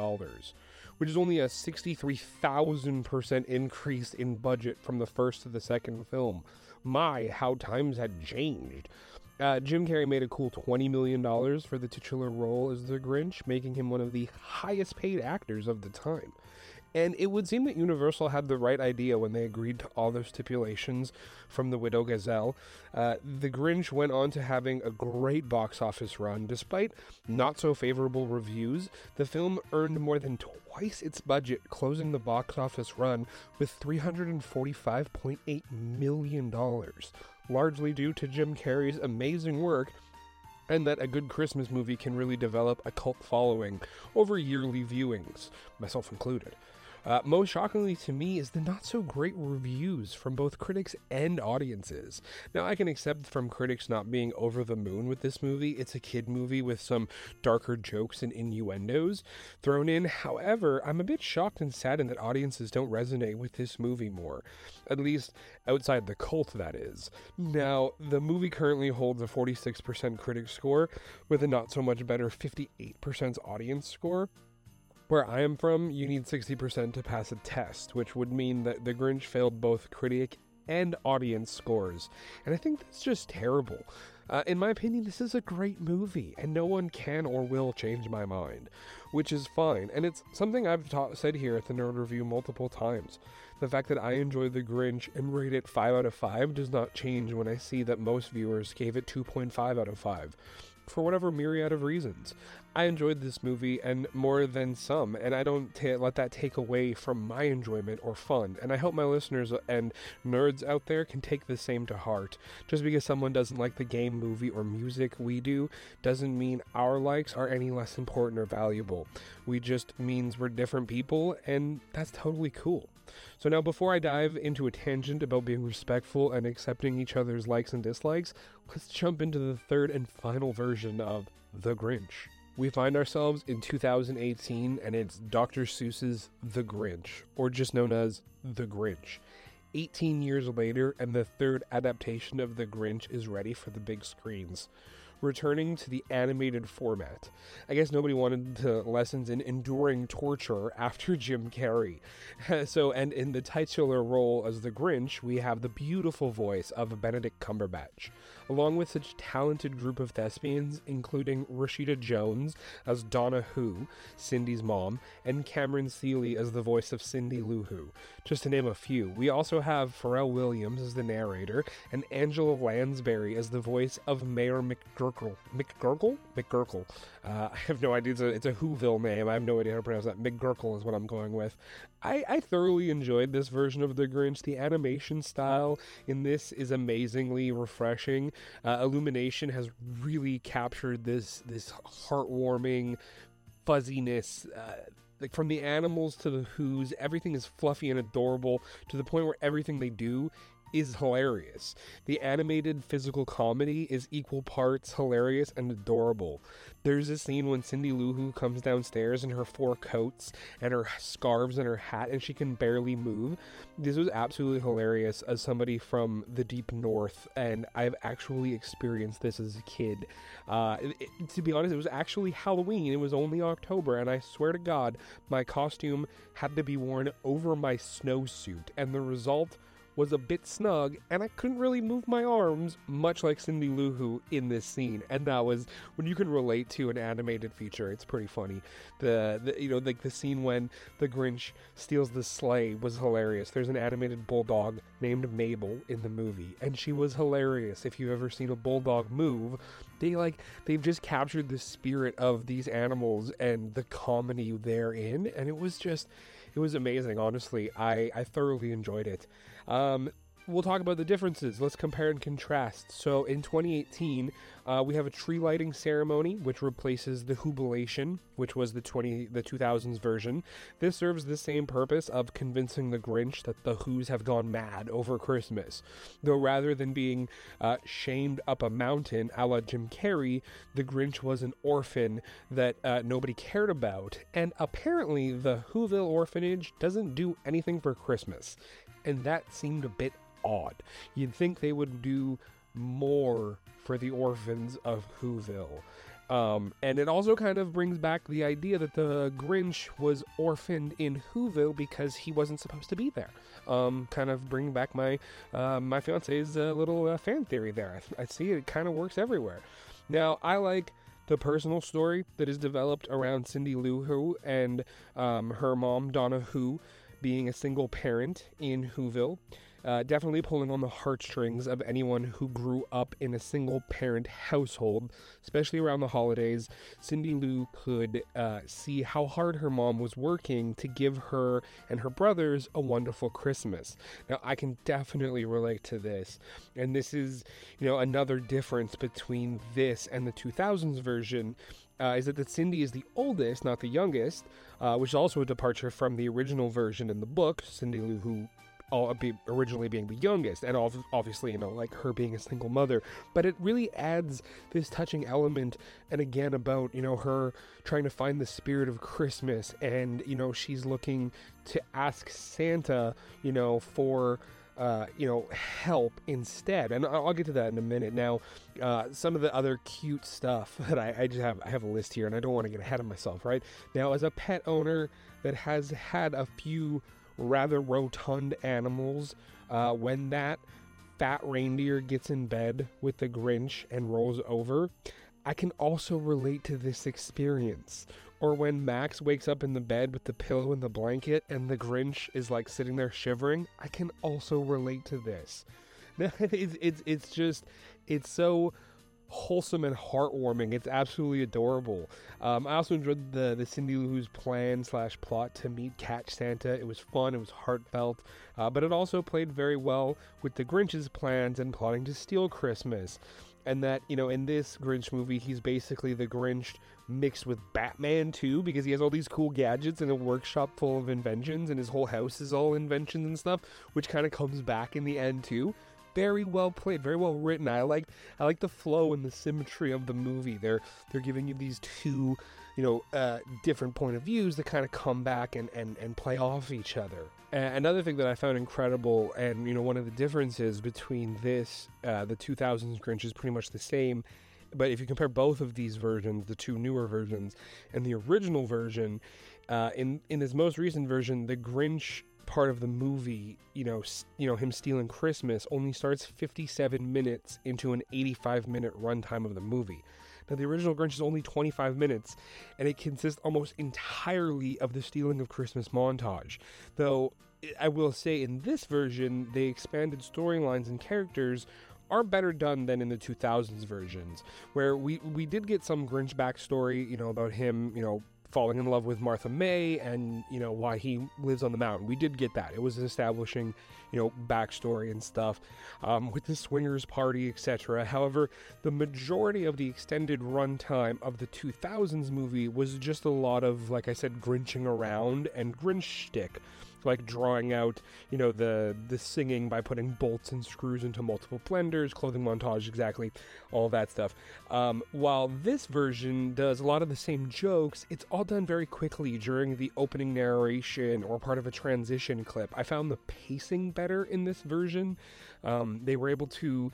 [SPEAKER 1] which is only a 63,000% increase in budget from the first to the second film. My, how times had changed. Uh, Jim Carrey made a cool $20 million for the titular role as the Grinch, making him one of the highest paid actors of the time. And it would seem that Universal had the right idea when they agreed to all their stipulations from The Widow Geisel. Uh, the Grinch went on to having a great box office run. Despite not so favorable reviews, the film earned more than twice its budget, closing the box office run with $345.8 million, largely due to Jim Carrey's amazing work and that a good Christmas movie can really develop a cult following over yearly viewings, myself included. Uh, most shockingly to me is the not so great reviews from both critics and audiences. Now, I can accept from critics not being over the moon with this movie. It's a kid movie with some darker jokes and innuendos thrown in. However, I'm a bit shocked and saddened that audiences don't resonate with this movie more, at least outside the cult, that is. Now, the movie currently holds a 46% critic score with a not so much better 58% audience score. Where I am from, you need 60% to pass a test, which would mean that The Grinch failed both critic and audience scores. And I think that's just terrible. Uh, in my opinion, this is a great movie, and no one can or will change my mind, which is fine. And it's something I've ta- said here at the Nerd Review multiple times. The fact that I enjoy The Grinch and rate it 5 out of 5 does not change when I see that most viewers gave it 2.5 out of 5 for whatever myriad of reasons. I enjoyed this movie and more than some, and I don't ta- let that take away from my enjoyment or fun. And I hope my listeners and nerds out there can take the same to heart. Just because someone doesn't like the game, movie, or music we do doesn't mean our likes are any less important or valuable. We just means we're different people, and that's totally cool. So now, before I dive into a tangent about being respectful and accepting each other's likes and dislikes, let's jump into the third and final version of The Grinch. We find ourselves in 2018 and it's Dr. Seuss's The Grinch, or just known as The Grinch. 18 years later, and the third adaptation of The Grinch is ready for the big screens returning to the animated format. I guess nobody wanted to lessons in enduring torture after Jim Carrey. so, and in the titular role as the Grinch, we have the beautiful voice of Benedict Cumberbatch, along with such talented group of thespians, including Rashida Jones as Donna Who, Cindy's mom, and Cameron Seely as the voice of Cindy Lou Who, just to name a few. We also have Pharrell Williams as the narrator, and Angela Lansbury as the voice of Mayor McGurk McGerkle. McGerkle? McGerkle. Uh, I have no idea. It's a, it's a Whoville name. I have no idea how to pronounce that. McGerkle is what I'm going with. I, I thoroughly enjoyed this version of The Grinch. The animation style in this is amazingly refreshing. Uh, Illumination has really captured this this heartwarming fuzziness. Uh, like from the animals to the who's, everything is fluffy and adorable to the point where everything they do is hilarious. The animated physical comedy is equal parts hilarious and adorable. There's a scene when Cindy Lou Who comes downstairs in her four coats and her scarves and her hat, and she can barely move. This was absolutely hilarious as somebody from the deep north, and I've actually experienced this as a kid. Uh, it, to be honest, it was actually Halloween. It was only October, and I swear to God, my costume had to be worn over my snowsuit, and the result was a bit snug, and I couldn't really move my arms, much like Cindy Lou Who in this scene. And that was when you can relate to an animated feature. It's pretty funny. The, the you know like the scene when the Grinch steals the sleigh was hilarious. There's an animated bulldog named Mabel in the movie, and she was hilarious. If you've ever seen a bulldog move, they like they've just captured the spirit of these animals and the comedy therein, and it was just it was amazing. Honestly, I I thoroughly enjoyed it. Um, we'll talk about the differences. Let's compare and contrast. So in 2018, uh, we have a tree lighting ceremony, which replaces the Whobilation, which was the 20 the 2000s version. This serves the same purpose of convincing the Grinch that the Who's have gone mad over Christmas. Though rather than being uh, shamed up a mountain, a la Jim Carrey, the Grinch was an orphan that uh, nobody cared about, and apparently the Whoville orphanage doesn't do anything for Christmas and that seemed a bit odd. You'd think they would do more for the orphans of Whoville. Um, and it also kind of brings back the idea that the Grinch was orphaned in Whoville because he wasn't supposed to be there. Um, kind of bringing back my uh, my fiance's uh, little uh, fan theory there. I, I see it kind of works everywhere. Now I like the personal story that is developed around Cindy Lou Who and um, her mom Donna Who being a single parent in Whoville. Uh, definitely pulling on the heartstrings of anyone who grew up in a single parent household, especially around the holidays. Cindy Lou could uh, see how hard her mom was working to give her and her brothers a wonderful Christmas. Now, I can definitely relate to this, and this is, you know, another difference between this and the 2000s version. Uh, is that, that Cindy is the oldest, not the youngest, uh, which is also a departure from the original version in the book. Cindy Lou, who all be originally being the youngest, and obviously, you know, like her being a single mother. But it really adds this touching element, and again about you know her trying to find the spirit of Christmas, and you know she's looking to ask Santa, you know, for. Uh, you know, help instead, and I'll get to that in a minute. Now, uh, some of the other cute stuff that I, I just have, I have a list here, and I don't want to get ahead of myself. Right now, as a pet owner that has had a few rather rotund animals. Uh, when that fat reindeer gets in bed with the Grinch and rolls over, I can also relate to this experience. Or when Max wakes up in the bed with the pillow and the blanket and the Grinch is like sitting there shivering, I can also relate to this. it's, it's, it's just, it's so wholesome and heartwarming. It's absolutely adorable. Um, I also enjoyed the the Cindy Lou's plan slash plot to meet Catch Santa. It was fun. It was heartfelt, uh, but it also played very well with the Grinch's plans and plotting to steal Christmas. And that you know, in this Grinch movie, he's basically the Grinch mixed with Batman too, because he has all these cool gadgets and a workshop full of inventions, and his whole house is all inventions and stuff, which kind of comes back in the end too very well played, very well written. I like I like the flow and the symmetry of the movie. They're they're giving you these two, you know, uh, different point of views that kind of come back and, and, and play off each other. And another thing that I found incredible, and you know, one of the differences between this, uh, the 2000s Grinch is pretty much the same. But if you compare both of these versions, the two newer versions, and the original version, uh, in in this most recent version, the Grinch part of the movie, you know, you know him stealing Christmas only starts 57 minutes into an 85 minute runtime of the movie. Now the original Grinch is only 25 minutes and it consists almost entirely of the stealing of Christmas montage. Though I will say in this version they expanded storylines and characters are better done than in the 2000s versions, where we we did get some Grinch backstory, you know, about him, you know, falling in love with Martha May and, you know, why he lives on the mountain. We did get that. It was establishing, you know, backstory and stuff um, with the swingers party, etc. However, the majority of the extended runtime of the 2000s movie was just a lot of, like I said, grinching around and Grinch shtick like drawing out, you know, the the singing by putting bolts and screws into multiple blenders, clothing montage, exactly, all that stuff. Um, while this version does a lot of the same jokes, it's all done very quickly during the opening narration or part of a transition clip. I found the pacing better in this version. Um, they were able to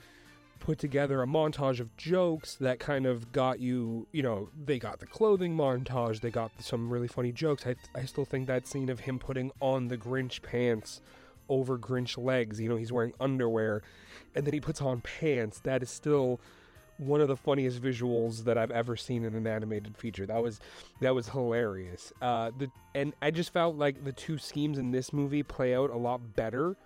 [SPEAKER 1] put together a montage of jokes that kind of got you, you know, they got the clothing montage, they got some really funny jokes. I, I still think that scene of him putting on the Grinch pants over Grinch legs, you know, he's wearing underwear, and then he puts on pants, that is still one of the funniest visuals that I've ever seen in an animated feature. That was that was hilarious. Uh, the and I just felt like the two schemes in this movie play out a lot better.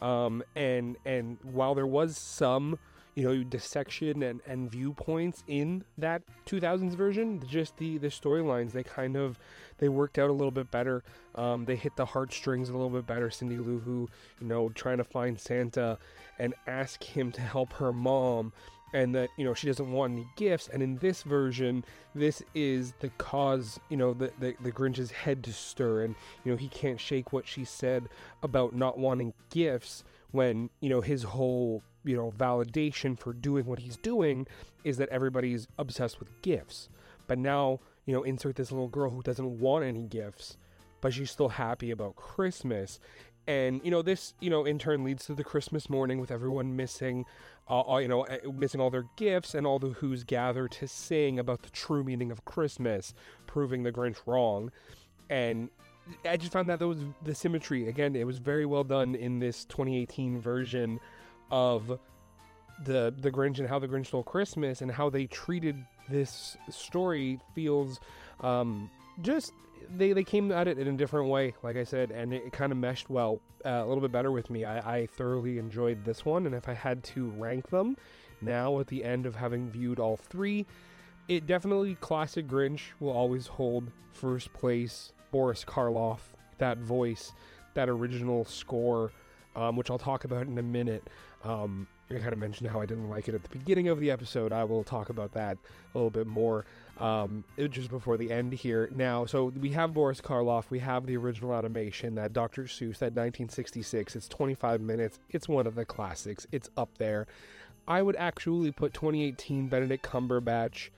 [SPEAKER 1] Um, and and while there was some you know dissection and, and viewpoints in that 2000s version just the the storylines they kind of they worked out a little bit better. Um, they hit the heartstrings a little bit better. Cindy lou who you know trying to find santa and ask him to help her mom and that you know she doesn't want any gifts. And in this version this is the cause you know the, the, the grinch's head to stir. And you know he can't shake what she said about not wanting gifts when you know his whole you know validation for doing what he's doing is that everybody's obsessed with gifts but now you know insert this little girl who doesn't want any gifts but she's still happy about christmas And you know this, you know, in turn leads to the Christmas morning with everyone missing, uh, all, you know, eh, missing all their gifts, and all the Who's gather to sing about the true meaning of Christmas, proving the Grinch wrong. And I just found that those the symmetry again. It was very well done in this 2018 version of the the Grinch and how the Grinch stole Christmas and how they treated this story feels um, just they, they came at it in a different way, like I said, and it, it kind of meshed well uh, a little bit better with me. I, I thoroughly enjoyed this one, and if I had to rank them now at the end of having viewed all three, it definitely classic Grinch will always hold first place. Boris Karloff, that voice, that original score, um, which I'll talk about in a minute. Um, I kind of mentioned how I didn't like it at the beginning of the episode. I will talk about that a little bit more um, just before the end here. Now, so we have Boris Karloff, we have the original animation, that Dr. Seuss, that 1966. It's 25 minutes. It's one of the classics. It's up there. I would actually put 2018 Benedict Cumberbatch,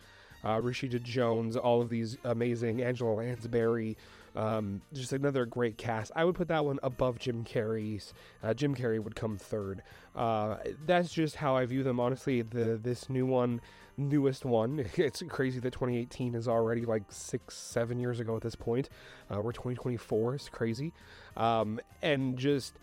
[SPEAKER 1] uh, Rashida Jones, all of these amazing Angela Lansbury, um, just another great cast. I would put that one above Jim Carrey's. Uh, Jim Carrey would come third. Uh, that's just how I view them. Honestly, the this new one, newest one. It's crazy that 2018 is already like six, seven years ago at this point. Uh, we're 2024. It's crazy, um, and just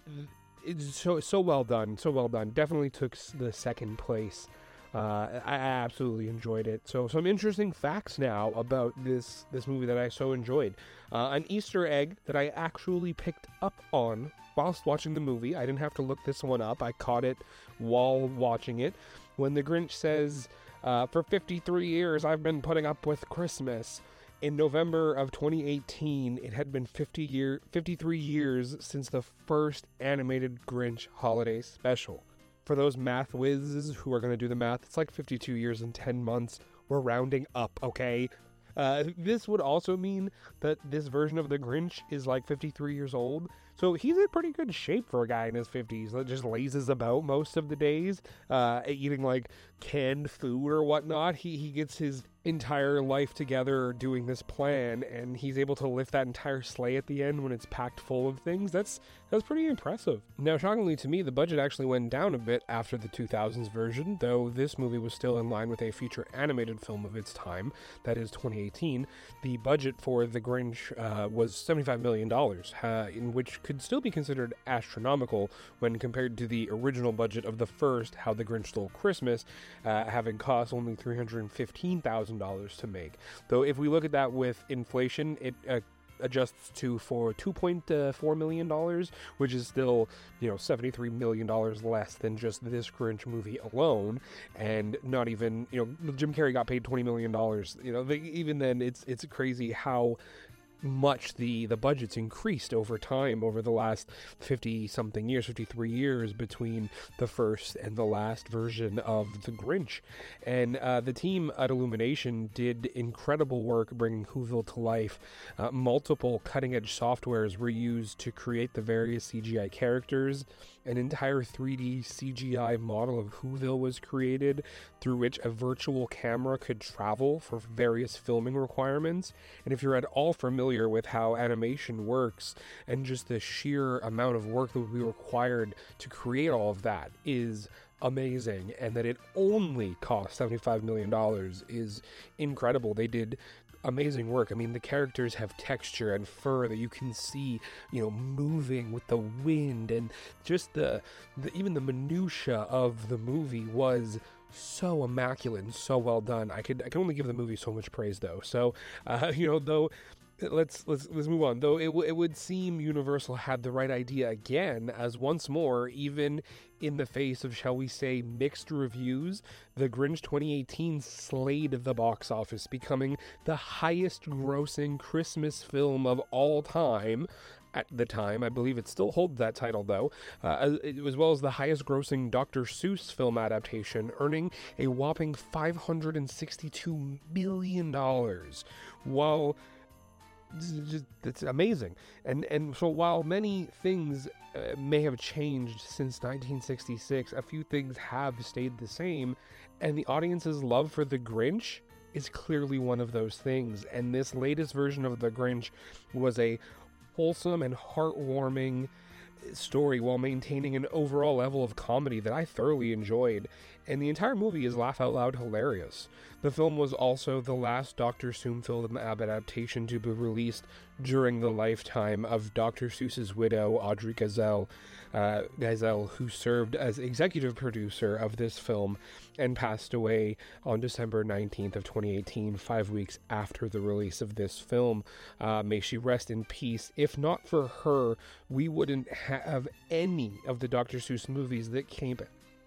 [SPEAKER 1] it's so so well done. So well done. Definitely took the second place. Uh, I absolutely enjoyed it. So some interesting facts now about this this movie that I so enjoyed. Uh, an Easter egg that I actually picked up on whilst watching the movie. I didn't have to look this one up. I caught it while watching it. When the Grinch says, uh, "For 53 years, I've been putting up with Christmas." In November of 2018, it had been 50 year, 53 years since the first animated Grinch holiday special for those math whizzes who are going to do the math, it's like 52 years and 10 months. We're rounding up, okay? Uh, this would also mean that this version of the Grinch is like 53 years old. So he's in pretty good shape for a guy in his 50s that just lazes about most of the days, uh, eating like canned food or whatnot. He, he gets his entire life together doing this plan and he's able to lift that entire sleigh at the end when it's packed full of things. That's that's pretty impressive. Now shockingly to me the budget actually went down a bit after the 2000s version though this movie was still in line with a feature animated film of its time that is 2018 the budget for the grinch uh, was 75 million dollars uh, in which could still be considered astronomical when compared to the original budget of the first how the grinch stole christmas uh, having cost only 315000 dollars to make. Though if we look at that with inflation, it uh, adjusts to for 2.4 million dollars, which is still you know 73 million dollars less than just this Grinch movie alone, and not even you know Jim Carrey got paid 20 million dollars. You know they, even then it's it's crazy how much the the budgets increased over time over the last 50 something years 53 years between the first and the last version of the grinch. And uh, the team at illumination did incredible work bringing whoville to life. Uh, multiple cutting edge softwares were used to create the various cgi characters an entire 3D CGI model of Whoville was created through which a virtual camera could travel for various filming requirements. And if you're at all familiar with how animation works and just the sheer amount of work that would be required to create all of that is amazing and that it only cost $75 million is incredible. They did amazing work. I mean, the characters have texture and fur that you can see, you know, moving with the wind, and just the, the even the minutia of the movie was so immaculate and so well done. I could I can only give the movie so much praise though. So, uh, you know, though let's let's let's move on. Though it w- it would seem Universal had the right idea again, as once more, even in the face of shall we say mixed reviews, The Grinch 2018 slayed the box office, becoming the highest-grossing Christmas film of all time. At the time, I believe it still holds that title though, uh, as well as the highest-grossing Dr. Seuss film adaptation, earning a whopping 562 million dollars, while it's amazing. And and so while many things uh, may have changed since 1966, a few things have stayed the same, and the audience's love for the Grinch is clearly one of those things. And this latest version of the Grinch was a wholesome and heartwarming story while maintaining an overall level of comedy that I thoroughly enjoyed, and the entire movie is laugh out loud hilarious. The film was also the last Dr. Seuss film adaptation to be released during the lifetime of Dr. Seuss's widow, Audrey Geisel, uh, Geisel, who served as executive producer of this film and passed away on December 19th of 2018, five weeks after the release of this film. Uh, may she rest in peace. If not for her, we wouldn't have any of the Dr. Seuss movies that came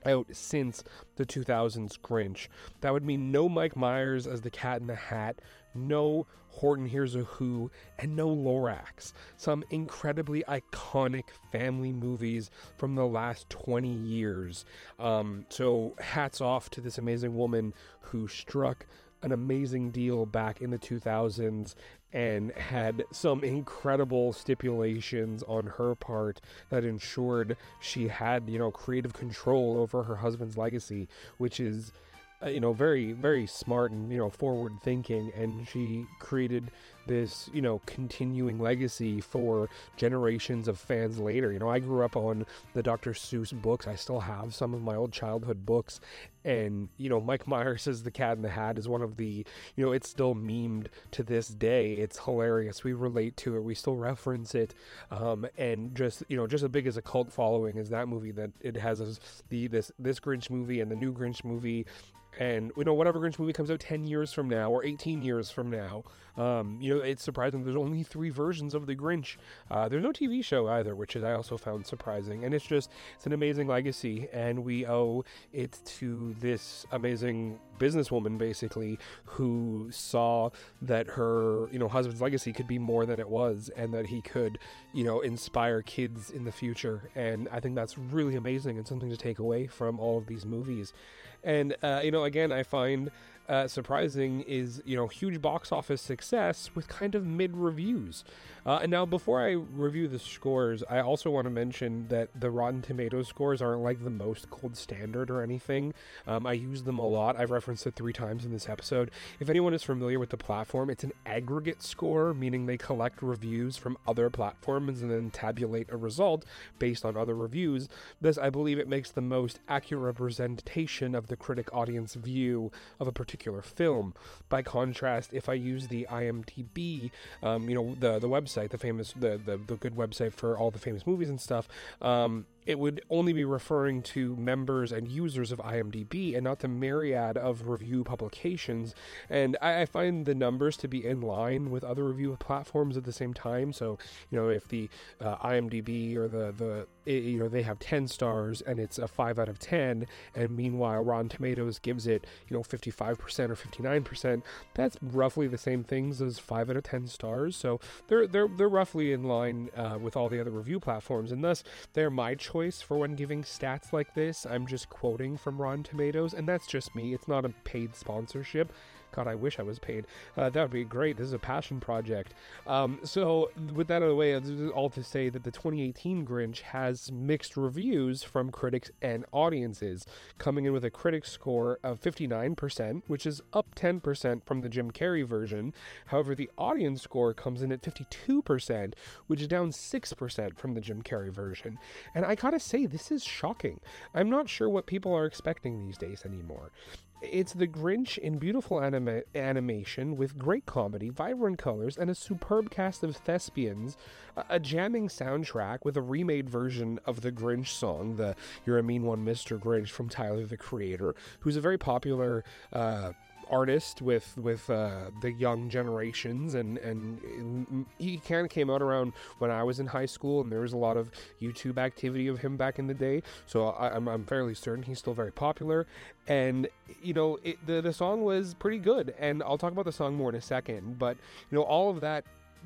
[SPEAKER 1] out since the 2000s Grinch. That would mean no Mike Myers as the Cat in the Hat, no Horton Hears a Who, and no Lorax. Some incredibly iconic family movies from the last 20 years. Um, so, hats off to this amazing woman who struck an amazing deal back in the 2000s and had some incredible stipulations on her part that ensured she had, you know, creative control over her husband's legacy, which is uh, you know very very smart and you know forward thinking. And she created this you know continuing legacy for generations of fans later. You know i grew up on the dr seuss books. I still have some of my old childhood books. And you know mike myers as the cat in the hat is one of the you know it's still memed to this day. It's hilarious. We relate to it. We still reference it. Um, and just you know just as big as a cult following as that movie that it has as the this this grinch movie and the new grinch movie. And you know whatever Grinch movie comes out 10 years from now or 18 years from now um, you know it's surprising there's only three versions of the Grinch. Uh, there's no TV show either which is I also found surprising. And it's just it's an amazing legacy. And we owe it to this amazing businesswoman basically who saw that her you know husband's legacy could be more than it was and that he could you know inspire kids in the future. And I think that's really amazing and something to take away from all of these movies. And uh, you know, again, I find uh, surprising is you know huge box office success with kind of mid reviews. Uh, and now, before I review the scores, I also want to mention that the Rotten Tomatoes scores aren't like the most gold standard or anything. Um, I use them a lot. I've referenced it three times in this episode. If anyone is familiar with the platform, it's an aggregate score, meaning they collect reviews from other platforms and then tabulate a result based on other reviews. This, I believe, it makes the most accurate representation of the critic audience view of a particular film. By contrast, if I use the IMDb, um, you know, the the website website, the famous, the, the, the good website for all the famous movies and stuff, um, it would only be referring to members and users of IMDb and not the myriad of review publications. And I, I, find the numbers to be in line with other review platforms at the same time. So, you know, if the uh, IMDb or the, the it, you know, they have 10 stars and it's a 5 out of 10, and meanwhile Rotten Tomatoes gives it, you know, 55% or 59%, that's roughly the same things as 5 out of 10 stars. So they're, they're, they're roughly in line uh, with all the other review platforms, and thus they're my choice choice for when giving stats like this. I'm just quoting from Rotten Tomatoes, and that's just me. It's not a paid sponsorship. God, I wish I was paid. Uh, that would be great. This is a passion project. Um, so, with that out of the way, all to say that the 2018 Grinch has mixed reviews from critics and audiences, coming in with a critic score of 59%, which is up 10% from the Jim Carrey version. However, the audience score comes in at 52%, which is down 6% from the Jim Carrey version. And I gotta say, this is shocking. I'm not sure what people are expecting these days anymore. It's the Grinch in beautiful anima- animation with great comedy, vibrant colors, and a superb cast of thespians. A-, a jamming soundtrack with a remade version of the Grinch song, the "You're a Mean One, Mr. Grinch" from Tyler the Creator, who's a very popular. Uh, artist with with uh, the young generations, and and he kind of came out around when I was in high school, and there was a lot of YouTube activity of him back in the day. So I, am I'm, I'm fairly certain he's still very popular, and you know it, the the song was pretty good, and I'll talk about the song more in a second. But you know all of that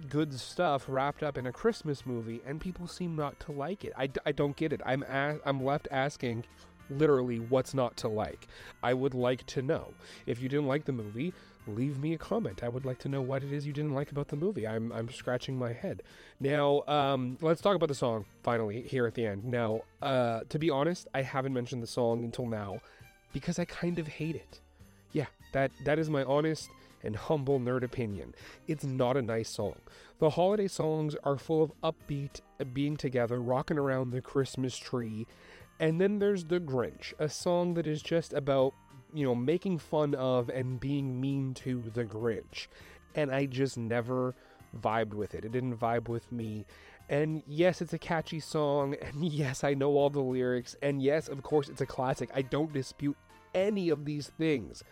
[SPEAKER 1] good stuff wrapped up in a Christmas movie, and people seem not to like it. I, I don't get it. I'm a- I'm left asking literally what's not to like. I would like to know. If you didn't like the movie, leave me a comment. I would like to know what it is you didn't like about the movie. I'm, I'm scratching my head. Now, um, let's talk about the song finally here at the end. Now, uh, to be honest, I haven't mentioned the song until now because I kind of hate it. Yeah, that that is my honest and humble nerd opinion, it's not a nice song. The holiday songs are full of upbeat, being together, rocking around the Christmas tree. And then there's The Grinch, a song that is just about, you know, making fun of and being mean to the Grinch. And I just never vibed with it. It didn't vibe with me. And yes, it's a catchy song. And yes, I know all the lyrics. And yes, of course, it's a classic. I don't dispute any of these things.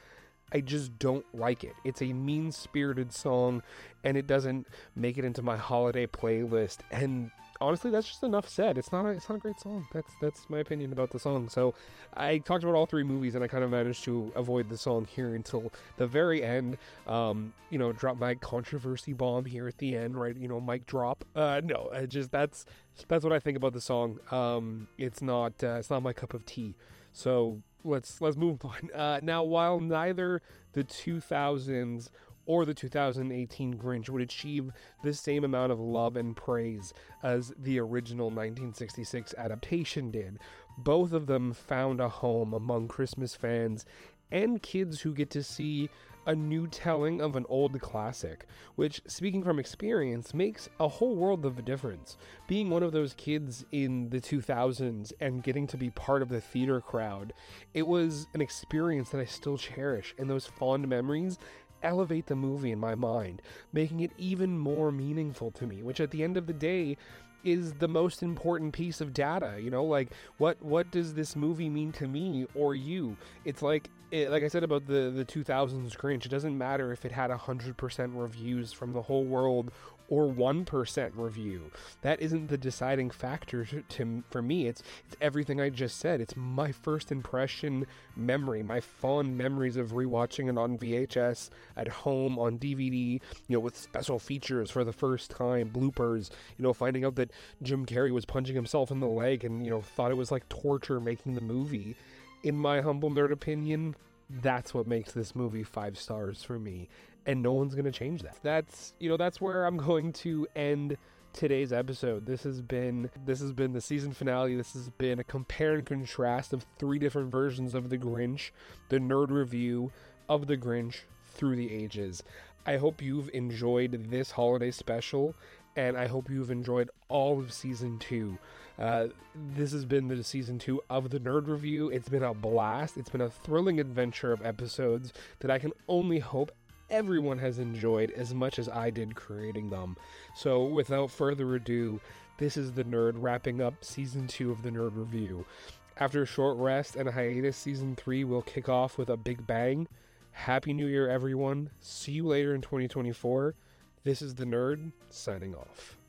[SPEAKER 1] I just don't like it. It's a mean spirited song and it doesn't make it into my holiday playlist. And honestly, that's just enough said. It's not a, it's not a great song. That's that's my opinion about the song. So I talked about all three movies, and I kind of managed to avoid the song here until the very end. Um, you know, drop my controversy bomb here at the end, right? You know, mic drop. Uh, no, I just that's that's what I think about the song. Um, it's not uh, it's not my cup of tea. So let's let's move on. Uh, now, while neither the 2000s or the 2018 Grinch would achieve the same amount of love and praise as the original 1966 adaptation did. Both of them found a home among Christmas fans and kids who get to see a new telling of an old classic, which, speaking from experience, makes a whole world of a difference. Being one of those kids in the 2000s and getting to be part of the theater crowd, it was an experience that I still cherish, and those fond memories elevate the movie in my mind, making it even more meaningful to me, which at the end of the day is the most important piece of data you know? Like what what does this movie mean to me or you? It's like it, like i said about the the 2000s grinch it doesn't matter if it had 100% reviews from the whole world or 1% review. That isn't the deciding factor to, to, for me. It's it's everything I just said. It's my first impression memory, my fond memories of rewatching it on VHS at home on DVD, you know, with special features for the first time, bloopers, you know, finding out that Jim Carrey was punching himself in the leg and, you know, thought it was like torture making the movie. In my humble nerd opinion, that's what makes this movie five stars for me and no one's going to change that. That's, you know, that's where I'm going to end today's episode. This has been this has been the season finale. This has been a compare and contrast of three different versions of the Grinch, the nerd review of the Grinch through the ages. I hope you've enjoyed this holiday special and I hope you've enjoyed all of season 2. Uh, this has been the season two of the Nerd Review. It's been a blast. It's been a thrilling adventure of episodes that I can only hope everyone has enjoyed as much as I did creating them. So, without further ado, this is the Nerd wrapping up season 2 of the Nerd Review. After a short rest and a hiatus, season 3 will kick off with a big bang. Happy New Year, everyone. See you later in 2024. This is the Nerd, signing off.